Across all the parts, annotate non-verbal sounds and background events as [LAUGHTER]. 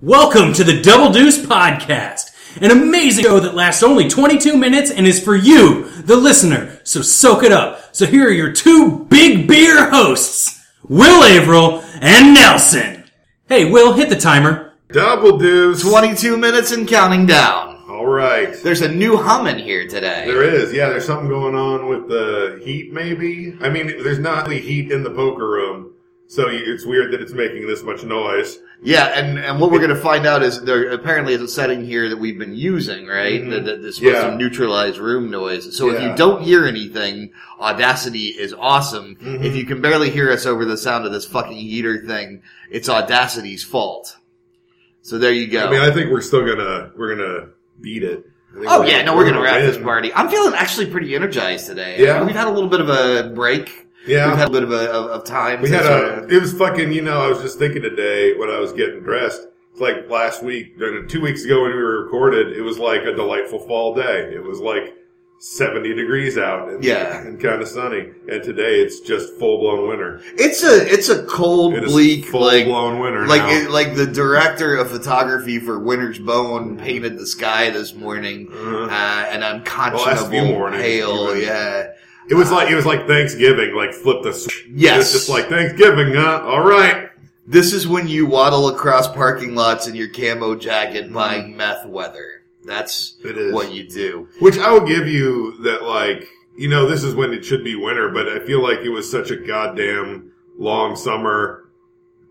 Welcome to the Double Deuce Podcast, an amazing show that lasts only 22 minutes and is for you, the listener. So soak it up. So here are your two big beer hosts, Will Averill and Nelson. Hey, Will, hit the timer. Double deuce. 22 minutes and counting down. All right. There's a new hum in here today. There is. Yeah, there's something going on with the heat, maybe. I mean, there's not really heat in the poker room, so it's weird that it's making this much noise. Yeah, and, and what we're going to find out is there apparently is a setting here that we've been using, right? Mhm. That, this supposed Yeah. to neutralize room noise. So if you don't hear anything, Audacity is awesome. Mhm. If you can barely hear us over the sound of this fucking heater thing, it's Audacity's fault. So there you go. I mean, I think we're still gonna we're gonna beat it. Oh yeah, no, we're gonna wrap this party. I'm feeling actually pretty energized today. Yeah. we've had a little bit of a break. Yeah, We've had a bit of a of, of time. We had a. It was fucking. You know, I was just thinking today when I was getting dressed. It's like last week, two weeks ago when we were recorded. It was like a delightful fall day. It was like seventy degrees out and, Yeah. and kind of sunny. And today it's just full blown winter. It's a it's a cold, It bleak, full like blown winter. like it, like the director of photography for Winter's Bone painted the sky this morning, Uh-huh. uh, and few unconscionable mornings, pale. even. Yeah, It was like it was like Thanksgiving, like flip the switch. Yes. It's just like Thanksgiving, huh? All right. this is when you waddle across parking lots in your camo jacket buying meth weather. That's It what you do. Which I will give you that like, you know, this is when it should be winter, but I feel like it was such a goddamn long summer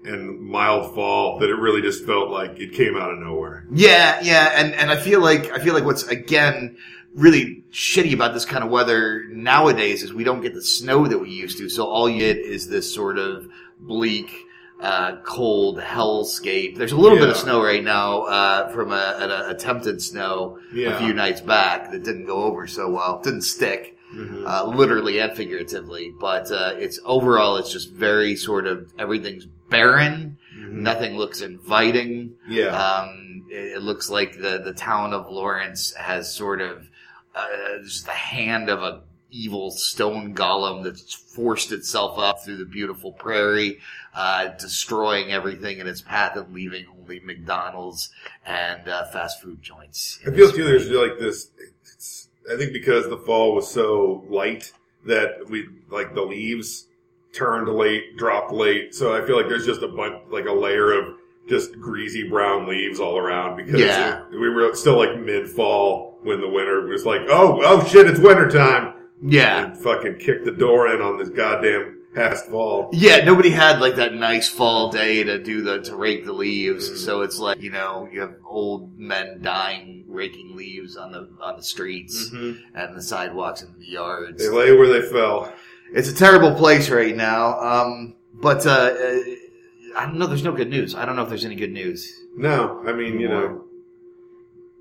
and mild fall that it really just felt like it came out of nowhere. Yeah, yeah, and and I feel like I feel like what's again really shitty about this kind of weather nowadays is we don't get the snow that we used to. So all you get is this sort of bleak, uh, cold hellscape. There's a little bit of snow right now uh, from a, an attempted snow Yeah. a few nights back that didn't go over so well. Didn't stick. Mhm. Uh, literally and figuratively, but uh, it's overall it's just very sort of everything's barren. Mhm. Nothing looks inviting. Yeah. Um, it, it looks like the, the town of Lawrence has sort of uh, just the hand of a evil stone golem that's forced itself up through the beautiful prairie, uh, destroying everything in its path and leaving only McDonald's and uh, fast food joints. I feel too there's like this, it's, I think because the fall was so light that we, like the leaves turned late, dropped late. So I feel like there's just a bunch, like a layer of just greasy brown leaves all around because Yeah. it- we were still like mid fall when the winter was like, oh, oh shit, it's winter time. Yeah. And fucking kicked the door in on this goddamn past fall. Yeah, nobody had like that nice fall day to do the to rake the leaves. Mhm. So it's like you know you have old men dying raking leaves on the on the streets and the sidewalks and the yards. They lay where they fell. It's a terrible place right now. Um, but uh, uh, I don't know. There's no good news. I don't know if there's any good news. No, I mean, you know,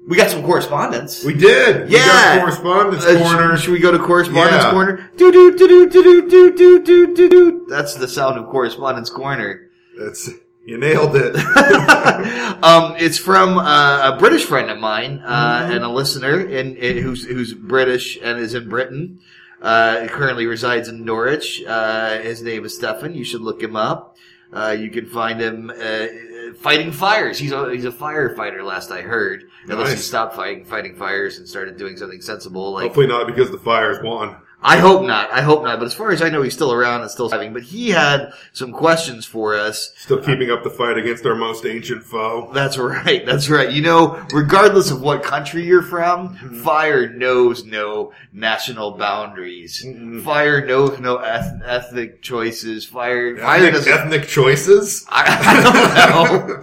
We got some correspondence. we did. We Yeah. got correspondence Uh, corner. Should, should we go to correspondence Yeah. corner? Do do do do do do do do do do. That's the sound of correspondence corner. That's you nailed it. [LAUGHS] um, it's from uh, a British friend of mine uh, Mm-hmm. and a listener, in, in- who's who's British and is in Britain. Uh, currently resides in Norwich. Uh, his name is Stefan. You should look him up. Uh, you can find him uh, fighting fires. He's a he's a firefighter. Last I heard, unless he stopped fighting fighting fires and started doing something sensible like Hopefully not because the fires won. I hope not. I hope not. But as far as I know, he's still around and still having. But he had some questions for us. Still keeping up the fight against our most ancient foe. That's right. That's right. You know, regardless of what country you're from, Mm-hmm. fire knows no national boundaries. Mhm. Fire knows no eth- ethnic choices. Fire, fire Ethnic, ethnic choices? I, I don't know.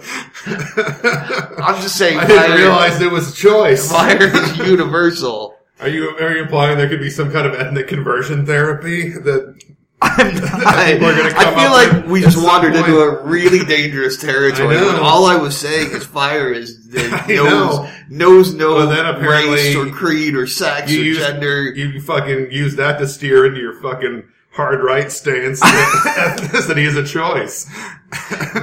[LAUGHS] I'm just saying. I didn't fire, realize it was a choice. fire is universal. Are you are you implying there could be some kind of ethnic conversion therapy that I'm not- People are gonna I feel like we just wandered point. into a really dangerous territory. I all I was saying is fire is that [LAUGHS] knows knows no Well, race or creed or sex or use gender. you can fucking use that to steer into your fucking hard right stance [LAUGHS] that ethnicity is a choice.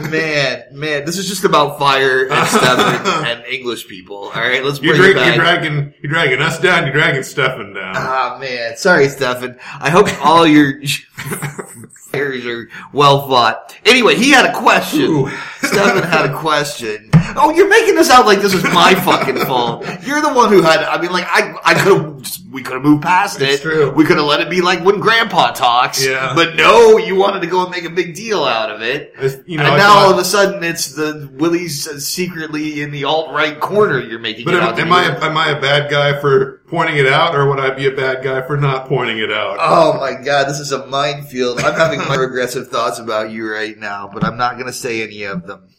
man, man, this is just about fire and Stefan [LAUGHS] and English people. All right, let's You're, bring dra- you're dragging you're dragging us down. You're dragging Stefan down. Ah man, sorry, Stefan. I hope all your [LAUGHS] fires are well fought. Anyway, he had a question. Stefan had a question. Oh, you're making this out like this is my [LAUGHS] fucking fault. You're the one who had. I mean, like I, I could have. We could have moved past It's it. true. We could have let it be like when Grandpa talks. Yeah. But no, you wanted to go and make a big deal out of it. It's- You know, and I now all of a sudden it's the Willie's uh, secretly in the alt right corner. You're making. But it am, am. I am I a bad guy for pointing it out, or would I be a bad guy for not pointing it out? Oh my god, this is a minefield. I'm having my [LAUGHS] regressive thoughts about you right now, but I'm not going to say any of them.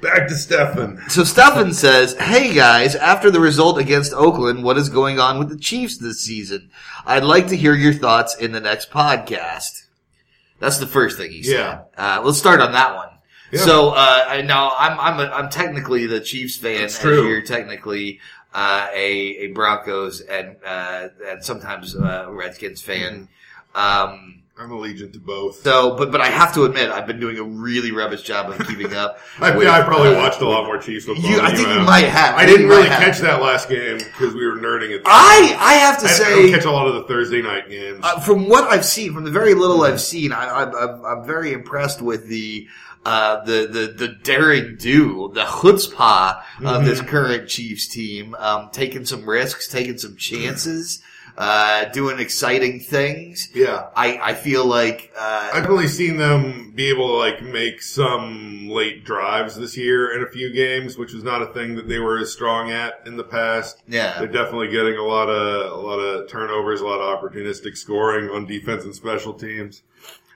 Back to Stefan. So Stefan says, "Hey guys, after the result against Oakland, what is going on with the Chiefs this season? I'd like to hear your thoughts in the next podcast." That's the first thing he said. Yeah. Uh, let's start on that one. Yeah. So uh, I now I'm I'm a, I'm technically the Chiefs fan, That's and you're technically uh, a a Broncos and uh, and sometimes uh, Redskins fan. Mm-hmm. Um, I'm allegiant to both. so, but but I have to admit, I've been doing a really rubbish job of keeping up. [LAUGHS] I, with, yeah, I probably uh, watched a lot more Chiefs football. You, than I think you have. might have. I didn't you really catch that last game because we were nerding it. I I have to I, I say, don't catch a lot of the Thursday night games. uh, from what I've seen, from the very little I've seen, I, I'm very impressed with the. Uh, the, the, the daring do, the chutzpah of this current Chiefs team, um, taking some risks, taking some chances, uh, doing exciting things. yeah, I, I feel like, uh, I've only seen them be able to like make some late drives this year in a few games, which was not a thing that they were as strong at in the past. yeah. They're definitely getting a lot of a lot of turnovers, a lot of opportunistic scoring on defense and special teams.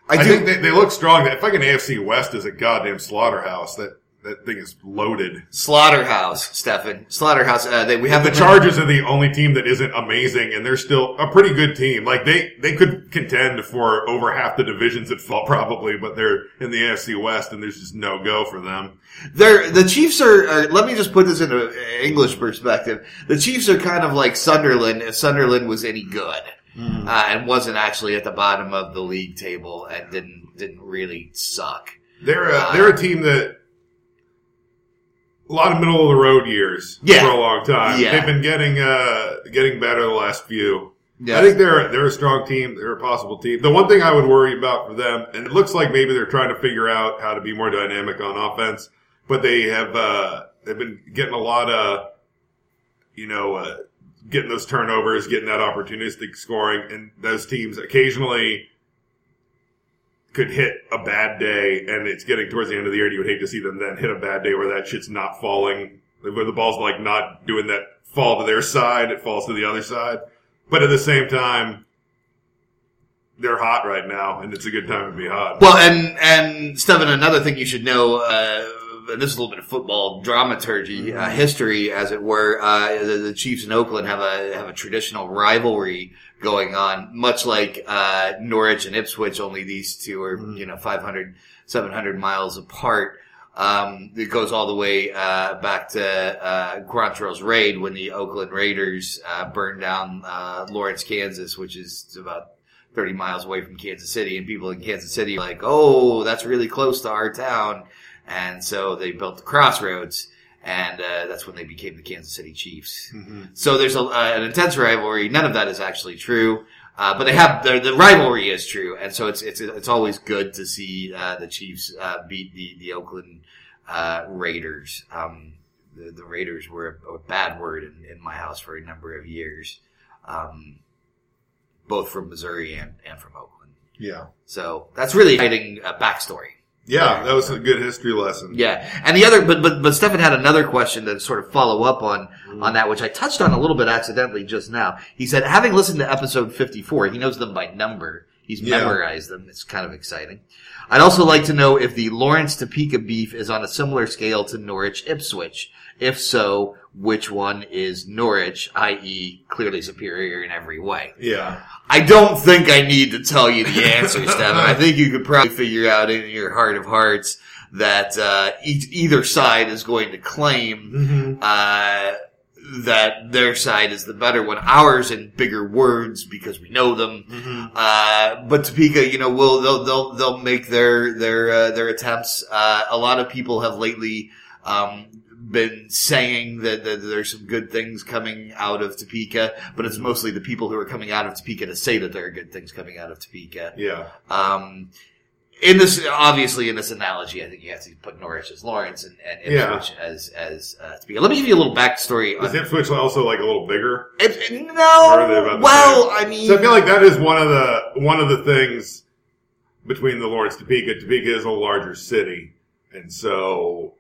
I I, do, think they, they look strong. That fucking AFC West is a goddamn slaughterhouse. That that thing is loaded. Slaughterhouse, Stefan. Slaughterhouse, uh, they, we have The Chargers are the only team that isn't amazing, and they're still a pretty good team. Like they they could contend for over half the divisions at fall [LAUGHS] probably, but they're in the AFC West, and there's just no go for them. They're, the Chiefs are, are, let me just put this into English perspective. The Chiefs are kind of like Sunderland if Sunderland was any good. Uh, and wasn't actually at the bottom of the league table and didn't, didn't really suck. They're a, they're a team that a lot of middle of the road years Yeah. for a long time. Yeah. They've been getting uh getting better the last few. Yeah. I think they're they're a strong team. They're a possible team. The one thing I would worry about for them, and it looks like maybe they're trying to figure out how to be more dynamic on offense, but they have uh, they've been getting a lot of you know uh, getting those turnovers, getting that opportunistic scoring, and those teams occasionally could hit a bad day, and it's getting towards the end of the year. and You would hate to see them then hit a bad day where that shit's not falling, where the ball's like not doing that fall to their side, it falls to the other side. But at the same time, they're hot right now, and it's a good time to be hot. Well, and, and Stephen, another thing you should know, uh, and this is a little bit of football dramaturgy, uh, history, as it were. Uh, the, the Chiefs in Oakland have a have a traditional rivalry going on, much like uh, Norwich and Ipswich. Only these two are you know 500, 700 miles apart. Um, it goes all the way uh, back to uh, Quantrill's raid when the Oakland Raiders uh, burned down uh, Lawrence, Kansas, which is about 30 miles away from Kansas City, and people in Kansas City are like, oh, that's really close to our town. And so they built the crossroads, and uh, that's when they became the Kansas City Chiefs. So there's a, uh, an intense rivalry. None of that is actually true. Uh, but they have the, the rivalry is true, and so it's it's it's always good to see uh, the Chiefs uh, beat the the Oakland uh, Raiders. Um, the, the Raiders were a, a bad word in, in my house for a number of years, um, both from Missouri and, and from Oakland. Yeah. So that's really exciting uh, backstory. Yeah, that was a good history lesson. Yeah, and the other, but but but Stefan had another question to sort of follow up on mm-hmm. on that, which I touched on a little bit accidentally just now. He said, having listened to episode fifty four, he knows them by number. He's Yeah. memorized them. It's kind of exciting. I'd also like to know if the Lawrence Topeka beef is on a similar scale to Norwich Ipswich. If so, which one is Norwich, i.e., clearly superior in every way? Yeah. I don't think I need to tell you the answer, [LAUGHS] Stefan. I think you could probably figure out in your heart of hearts that uh, e- either side is going to claim uh, that their side is the better one. Ours in bigger words because we know them. Uh, but Topeka, you know, will they'll they'll they'll make their their uh, their attempts. Uh, a lot of people have lately. Um, been saying that, that there's some good things coming out of Topeka, but it's mostly the people who are coming out of Topeka to say that there are good things coming out of Topeka. Yeah. Um, in this, obviously, in this analogy, I think you have to put Norwich as Lawrence and, and Yeah. As as uh, to be. Let me give you a little backstory. Is On, Ipswich also like a little bigger? Ip- Or are they no, well. I mean, So I feel like that is one of the one of the things between the Lawrence Topeka. Topeka is a larger city, and so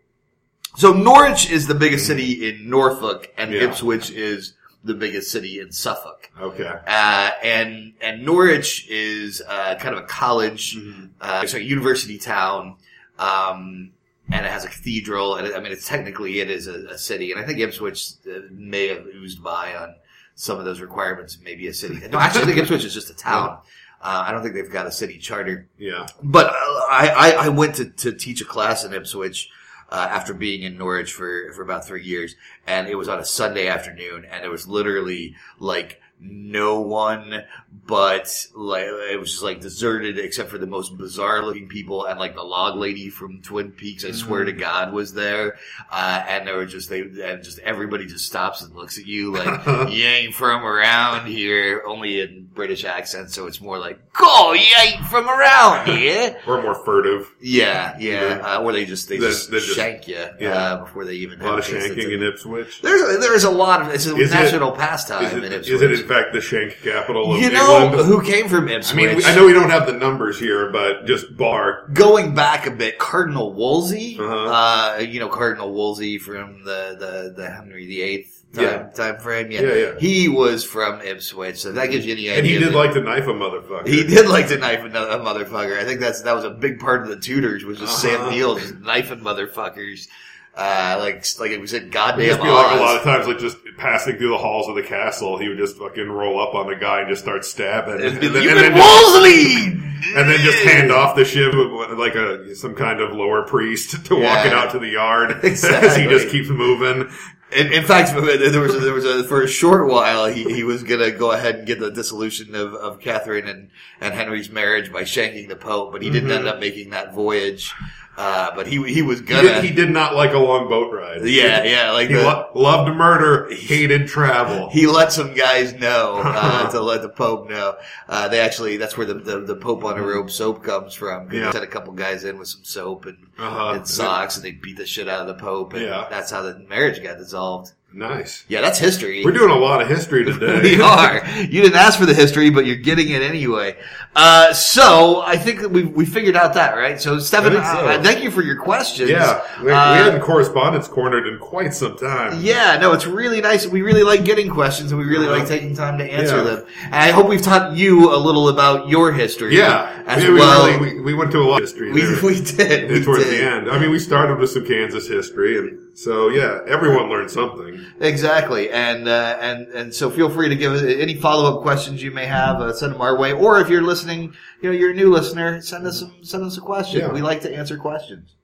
So Norwich is the biggest city in Norfolk, and Yeah. Ipswich is the biggest city in Suffolk. okay, Uh, and and Norwich is uh, kind of a college, uh, it's a university town, um, and it has a cathedral. And it, I mean, it's technically it is a, a city, and I think Ipswich uh, may have oozed by on some of those requirements. Maybe a city. No, actually, I think Ipswich is just a town. Uh, I don't think they've got a city charter. yeah, But uh, I, I, I went to, to teach a class in Ipswich uh, after being in Norwich for, for about three years, and it was on a Sunday afternoon, and it was literally like no one but like it was just like deserted except for the most bizarre looking people and like the log lady from Twin Peaks. I swear to God was there, uh, and there were just they and just everybody just stops and looks at you like [LAUGHS] you ain't from around here. Only in British accent, so it's more like, "Oh, you ain't from around [LAUGHS] here." or more furtive. Yeah, yeah. Uh, or they just they They- just shank you yeah. uh, before they even A lot of shanking in Ipswich. There's there's a lot of it's a Is it- national pastime Is in it, Ipswich. Is it in fact the shank capital of you know England? who came from Ipswich? I Ipswich? mean, we- I know we don't have the numbers here, but just bar. Going back a bit, Cardinal Wolsey, Uh-huh. uh, you know Cardinal Wolsey from the the, the Henry VIII time, Yeah. time frame. Yeah. Yeah, yeah. he was from Ipswich, so that gives you any idea. And he did that- like to knife a motherfucker. He did like to knife another a motherfucker. I think that's that was a big part of the Tudors was just Uh-huh. Sam Neill just knifing motherfuckers. Uh, like like it was in goddamn just be like a lot of times, like just passing through the halls of the castle, he would just fucking roll up on the guy and just start stabbing, And, and, then, and, then just, Wolseley! and then just hand off the ship with, like a some kind of lower priest [LAUGHS] to walk it out to the yard exactly. [LAUGHS] as he just keeps moving. In, in fact, [LAUGHS] there was a, there was a for a short while he, he was gonna go ahead and get the dissolution of, of Catherine and, and Henry's marriage by shanking the Pope, but he didn't end up making that voyage. Uh, but he he was He gonna. did, he did not like a long boat ride. yeah, yeah, like He the, lo- loved murder, [LAUGHS] hated travel. [LAUGHS] he let some guys know [LAUGHS] uh, to let the Pope know. Uh, they actually that's where the, the, the Pope on a rope soap comes from. Yeah. They sent a couple guys in with some soap and, Uh-huh. and socks, and they beat the shit out of the Pope, and Yeah. that's how the marriage got dissolved. Nice. Yeah, that's history. We're doing a lot of history [LAUGHS] today. we are. You didn't ask for the history, but you're getting it anyway. Uh, so I think we we figured out that right. So think so. uh, thank you for your questions. Yeah, we, we Uh, hadn't correspondence cornered in quite some time. Yeah, no, it's really nice. We really like getting questions, and we really like taking time to answer Yeah. them. And I hope we've taught you a little about your history. Yeah, as Yeah, we, well. really, we, we went to a lot of history we, there. [LAUGHS] we did. Towards did. the end. I mean, we started with some Kansas history, and so yeah, everyone learned something. Exactly, and uh, and and so feel free to give us any follow up questions you may have. Uh, send them our way, or if you're listening, you know, you're a new listener, send us some send us a question. Yeah. We like to answer questions.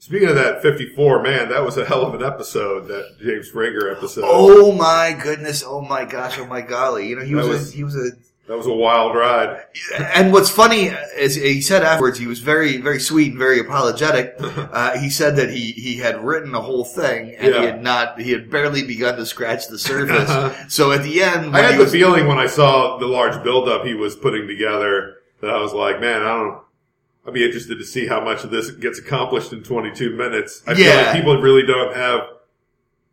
Speaking of that 54, man, that was a hell of an episode, that James Frager episode. Oh my goodness! Oh my gosh! Oh my golly! You know he was, That a, was- he was a. That was a wild ride. And what's funny is he said afterwards he was very very sweet and very apologetic. [LAUGHS] Uh, he said that he he had written the whole thing and he had not he had barely begun to scratch the surface. so at the end, I had he the was, feeling when I saw the large buildup he was putting together that I was like, man, I don't. I'd be interested to see how much of this gets accomplished in 22 minutes. I feel like people really don't have.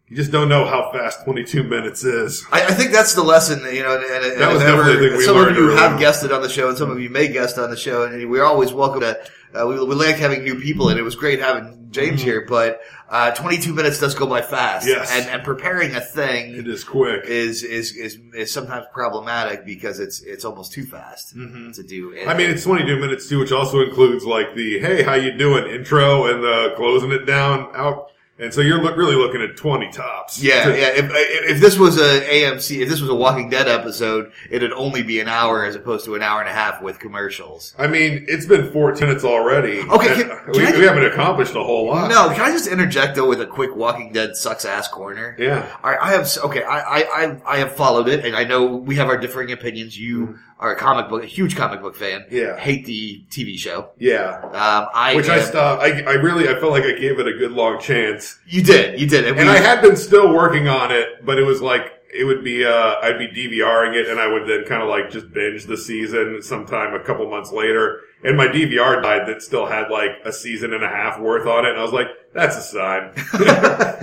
You just don't know how fast 22 minutes is. I, I think that's the lesson, you know. And, and, That was ever- definitely the thing we some of you have on. guested on the show, and some of you may guest on the show, and we're always welcome to. Uh, we, we like having new people, and it was great having James here. But uh, 22 minutes does go by fast, Mm-hmm. Yes. and, and preparing a thing It is quick. is is is is sometimes problematic because it's it's almost too fast to do. Mm-hmm. I mean, it's 22 minutes too, which also includes like the "Hey, how you doing?" intro and the closing it down out. And so you're look, really looking at 20 tops. yeah, yeah. If, if this was a AMC, if this was a Walking Dead episode, it'd only be an hour as opposed to an hour and a half with commercials. I mean, it's been 14 minutes already. Okay, And can- we, can I- we haven't accomplished a whole lot. No, can I just interject though with a quick Walking Dead sucks ass corner? Yeah. I, I have okay. I, I I I have followed it, and I know we have our differing opinions. You are a comic book, a huge comic book fan. Mm-hmm. Yeah. hate the TV show. Yeah. Um, I Which I am- stopped. I, I really, I felt like I gave it a good long chance. You did, you did, And we- I had been still working on it, but it was like, it would be uh, I'd be DVRing it, and I would then kind of like just binge the season sometime a couple months later. And my DVR died that still had like a season and a half worth on it, and I was like, "That's a sign." [LAUGHS] [LAUGHS]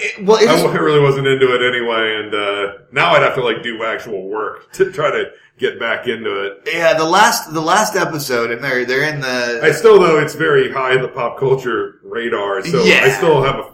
It- well, it I really wasn't into it anyway, and uh, now I'd have to like do actual work [LAUGHS] to try to get back into it. yeah, the last the last episode, and they're they're in the. I still though it's very high in the pop culture radar, so Yeah. I still have a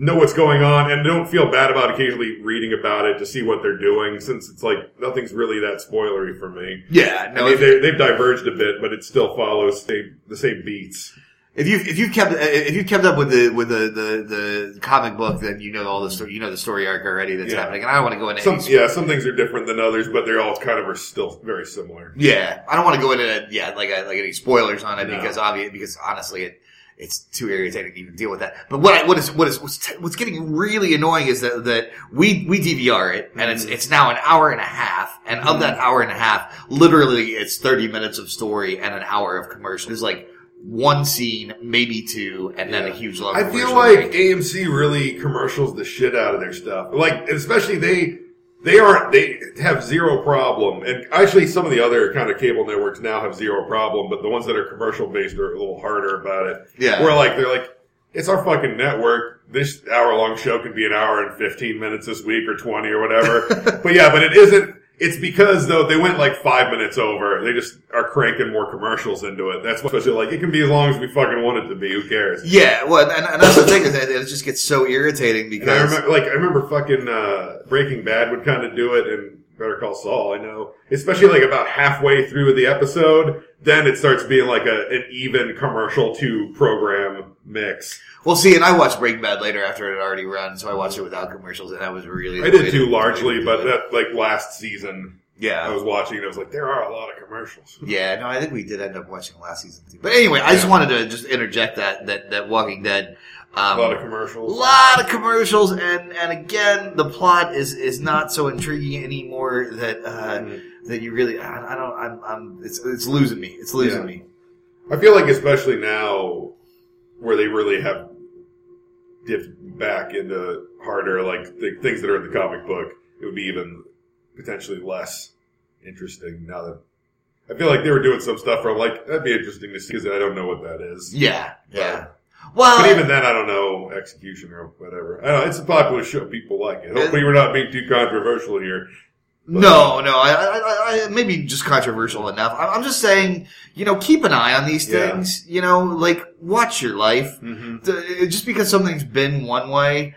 know what's going on and don't feel bad about occasionally reading about it to see what they're doing since it's like nothing's really that spoilery for me. yeah. No, I mean, they, they've diverged a bit, but it still follows same, the same beats. if you if you've kept if you've kept up with the with the, the, the comic book, then you know all the story. You know the story arc already that's Yeah. happening, and I don't want to go into Some, yeah, some things are different than others, but they're all kind of are still very similar. Yeah, I don't want to go into yeah like uh, like any spoilers on it No. because obvious because honestly it it's too irritating to even deal with that. But what I, what is what is what's, t- what's getting really annoying is that that we we DVR it and it's Mhm. it's now an hour and a half and of that hour and a half, literally it's thirty minutes of story and an hour of commercial. There's like one scene, maybe two, and then a huge long. I feel like break. AMC really commercials the shit out of their stuff. Like, especially they, they aren't, they have zero problem. And actually some of the other kind of cable networks now have zero problem, but the ones that are commercial based are a little harder about it. Yeah. Where like, they're like, it's our fucking network. This hour long show could be an hour and 15 minutes this week or 20 or whatever. [LAUGHS] but yeah, but it isn't, it's because though they went like five minutes over. They just are cranking more commercials into it. That's what, especially like, it can be as long as we fucking want it to be. Who cares? yeah, well, and, and that's the thing is that it just gets so irritating And I because remember, like, I remember fucking uh, Breaking Bad would kind of do it, and Better Call Saul. I know, especially like about halfway through the episode, then it starts being like a an even commercial to program mix. Well, see, and I watched Breaking Bad later after it had already run, so I watched it without commercials, and that was really. I did too largely, but that like last season, Yeah, I was watching, and I was like, there are a lot of commercials. [LAUGHS] yeah. No, I think we did end up watching last season too. But anyway, I just wanted to just interject that that that Walking Dead. Um, a lot of commercials. A lot of commercials, and and again, the plot is is not so intriguing anymore that uh, Mhm. that you really. I, I don't. I'm. I'm. It's it's losing me. It's losing Yeah. me. I feel like especially now, where they really have dipped back into harder, like the things that are in the comic book, it would be even potentially less interesting now that. I feel like they were doing some stuff where I'm like, that'd be interesting to see because I don't know what that is. Yeah. Yeah. Well, But even then, I don't know execution or whatever. I don't know. It's a popular show. People like it. Hopefully, we're not being too controversial here. No, no, I, I, I, I maybe just controversial enough. I'm just saying, you know, keep an eye on these Yeah. things. You know, like watch your life. Mm-hmm. Just because something's been one way,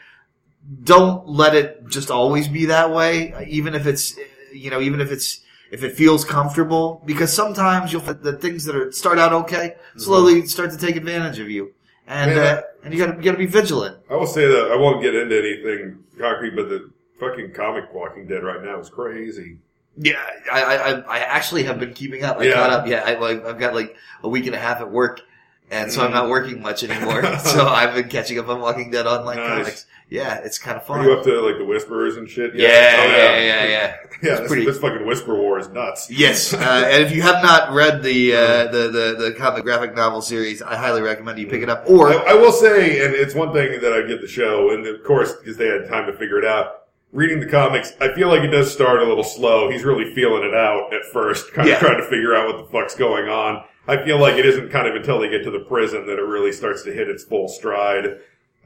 don't let it just always be that way. Even if it's, you know, even if it's if it feels comfortable, because sometimes you'll the things that are start out okay slowly start to take advantage of you, and Man, uh, and you gotta you gotta be vigilant. I will say that I won't get into anything concrete, but the fucking comic Walking Dead right now is crazy. Yeah, I, I, I- actually have been keeping up. I Yeah. caught up. Yeah, I, like, I've got like a week and a half at work, and so I'm Mm. not working much anymore. [LAUGHS] so I've been catching up on Walking Dead online Nice. comics. Yeah, it's kind of Are fun. you up to like the Whisperers and shit? yeah, yet? Oh, yeah, yeah, yeah, Yeah, [LAUGHS] this, pretty- this fucking Whisper War is nuts. Yes, uh, and if you have not read the, uh, the the the comic graphic novel series, I highly recommend you pick it up. Or I, I will say, and it's one thing that I get the show, and of course, because they had time to figure it out. Reading the comics, I feel like it does start a little slow. He's really feeling it out at first, kind Yeah. of trying to figure out what the fuck's going on. I feel like it isn't kind of until they get to the prison that it really starts to hit its full stride.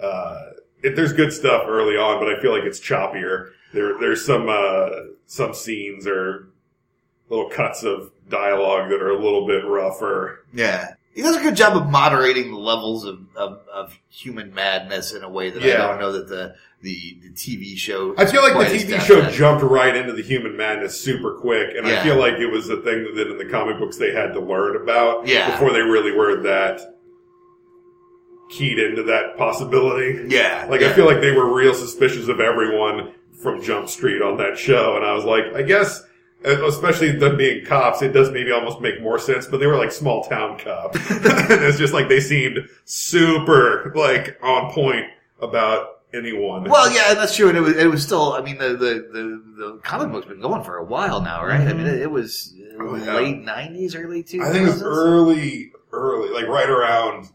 Uh, it, there's good stuff early on, but I feel like it's choppier. There, there's some uh, some scenes or little cuts of dialogue that are a little bit rougher. yeah, he does a good job of moderating the levels of, of, of human madness in a way that I don't know that the the, the TV show. I feel like the TV show at. jumped right into the human madness super quick, and I feel like it was a thing that in the comic books they had to learn about Yeah. before they really were that keyed into that possibility. Yeah, Like yeah. I feel like they were real suspicious of everyone from Jump Street on that show, and I was like, I guess. Especially them being cops, it does maybe almost make more sense, but they were like small town cops. [LAUGHS] and it's just like they seemed super like on point about anyone. Well, yeah, that's true, and it was it was still. I mean, the the the, the comic book's been going for a while now, right? I mean, it, it was Oh, yeah. late nineties, early two I think it was early, early, like right around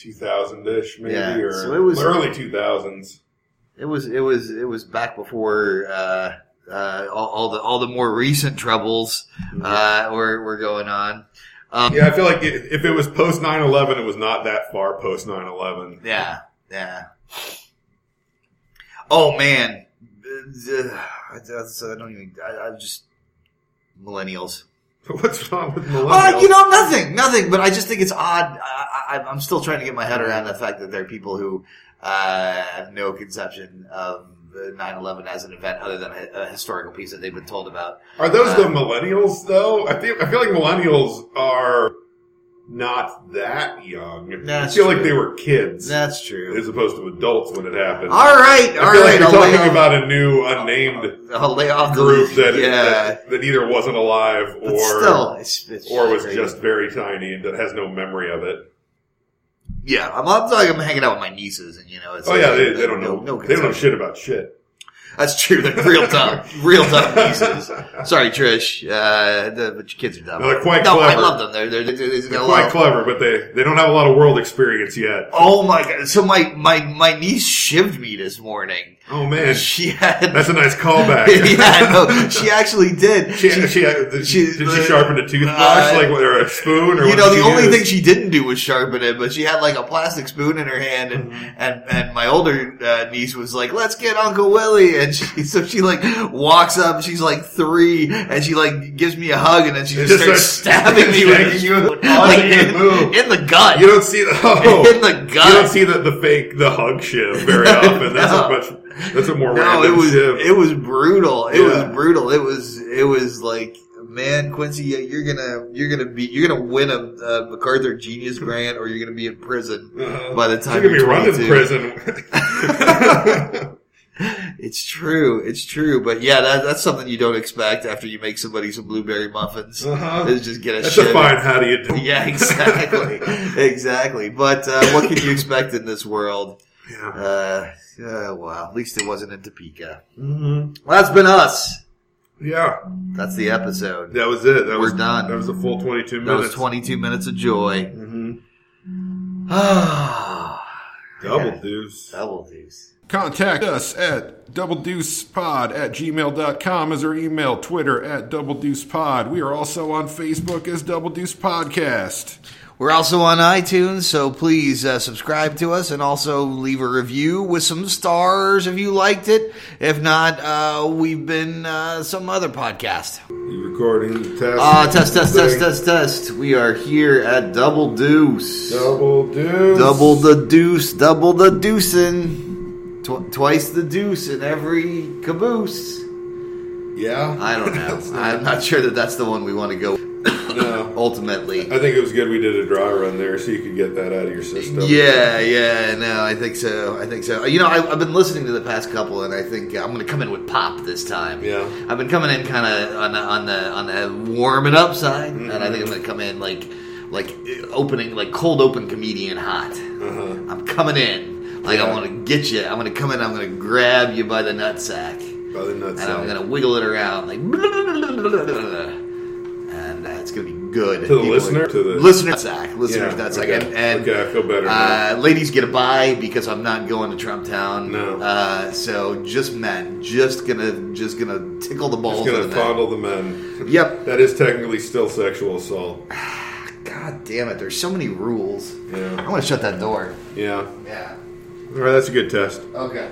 2000 ish, maybe, Yeah, or so it was- early 2000s. It was it was it was back before uh, uh, all, all the all the more recent troubles uh, were were going on. Um, Yeah, I feel like i- if it was post 9-11, it was not that far post 9-11. Yeah, yeah. Oh man, Uh, that's, I don't even. I, I'm just millennials. [LAUGHS] What's wrong with millennials? Uh, you know, nothing, nothing. But I just think it's odd. I, I, I'm still trying to get my head around the fact that there are people who uh, have no conception of uh, 9/11 as an event other than a, a historical piece that they've been told about. Are those Uh, the millennials though? I feel I feel like millennials are not that young. That's I feel true. like they were kids That's true. as opposed to adults when it happened. All right, all I feel right. like you're talking about a new unnamed I'll lay off the- group that, yeah. that that either wasn't alive or still, it's, it's or was crazy. just very tiny and that has no memory of it. yeah. I'm, I'm like I'm hanging out with my nieces, and you know, it's Oh like, yeah, they, uh, they don't no- know. no they don't know shit about shit. That's true. They're real dumb, [LAUGHS] real dumb nieces. Sorry, Trish, uh, the, but your kids are dumb. No, they're quite no, I love them. They're they're, they're, they're, They're quite clever, but they they don't have a lot of world experience yet. Oh my god! So my my my niece shivved me this morning. Oh man, She had. that's a nice callback. [LAUGHS] yeah, no, she actually did. She, she, she, did, she, she- did she sharpen a toothbrush, uh, like with or a spoon, or you know, the only use? thing she didn't do was sharpen it, but she had like a plastic spoon in her hand, and Mm-hmm. and, and my older uh, niece was like, "Let's get Uncle Willie," and she so she like walks up, she's like three, and she like gives me a hug, and then she just, Just starts stabbing me with you like in, in the gut, You don't see the oh, [LAUGHS] in the gut. you don't see the, the fake the hug shiv [LAUGHS] very often. That's No. a much that's a more No, it was shiv. it was brutal. It Yeah. was brutal. It was it was like, man, Quincy, you're gonna you're gonna be you're gonna win a, a MacArthur Genius Grant, or you're gonna be in prison Uh, by the time you're gonna be you're running 22. prison. [LAUGHS] It's true. It's true. But yeah, that, that's something you don't expect after you make somebody some blueberry muffins. Uh-huh. Is just get a That's shit. a fine. How do you do? Yeah, exactly, [LAUGHS] exactly. But uh, what can you expect in this world? Yeah. Uh, uh, well, at least it wasn't in Topeka. hmm Well, that's been us. Yeah. That's the episode. That was it. That We're was done. That was a full twenty-two minutes. That was 22 minutes of joy. hmm Double [SIGHS] Double deuce. Double deuce. Contact us at doubledeucepod at gmail.com as our email, Twitter at doubledeucepod. We are also on Facebook as Double Deuce Podcast. We're also on iTunes, so please uh, subscribe to us and also leave a review with some stars if you liked it. If not, uh, we've been uh, some other podcast. You recording test? Uh, test, test, test, test, test. We are here at Double Deuce. Double deuce. Double the deuce, double the deucing. Tw- twice the deuce in every caboose. Yeah. I don't know. [LAUGHS] I'm not sure that that's the one we want to go No. [LAUGHS] ultimately. I think it was good we did a dry run there so you could get that out of your system. Yeah, yeah, no, I think so. I think so. You know, I, I've been listening to the past couple, and I think I'm going to come in with pop this time. Yeah. I've been coming in kind of on the on the on the warming up side, and I think I'm Mm-hmm. going to come in like like opening like cold open comedian hot. Uh-huh. I'm coming in like I Yeah. want to get you. I'm going to come in. I'm going to grab you by the nutsack, By the nuts. and I'm going to wiggle it around like. And uh, it's going to be good. To the listener? To the- listener nutsack, listener Yeah, nutsack, okay. and, and Okay, I feel better uh, ladies get a bye because I'm not going to Trump Town. No. Uh, so just men, just gonna, just gonna tickle the balls. Just gonna of the men. fondle the men. Yep. That is technically still sexual assault. [SIGHS] God damn it! There's so many rules. Yeah. I want to shut that door. Yeah. Yeah. All right, that's a good test. Okay.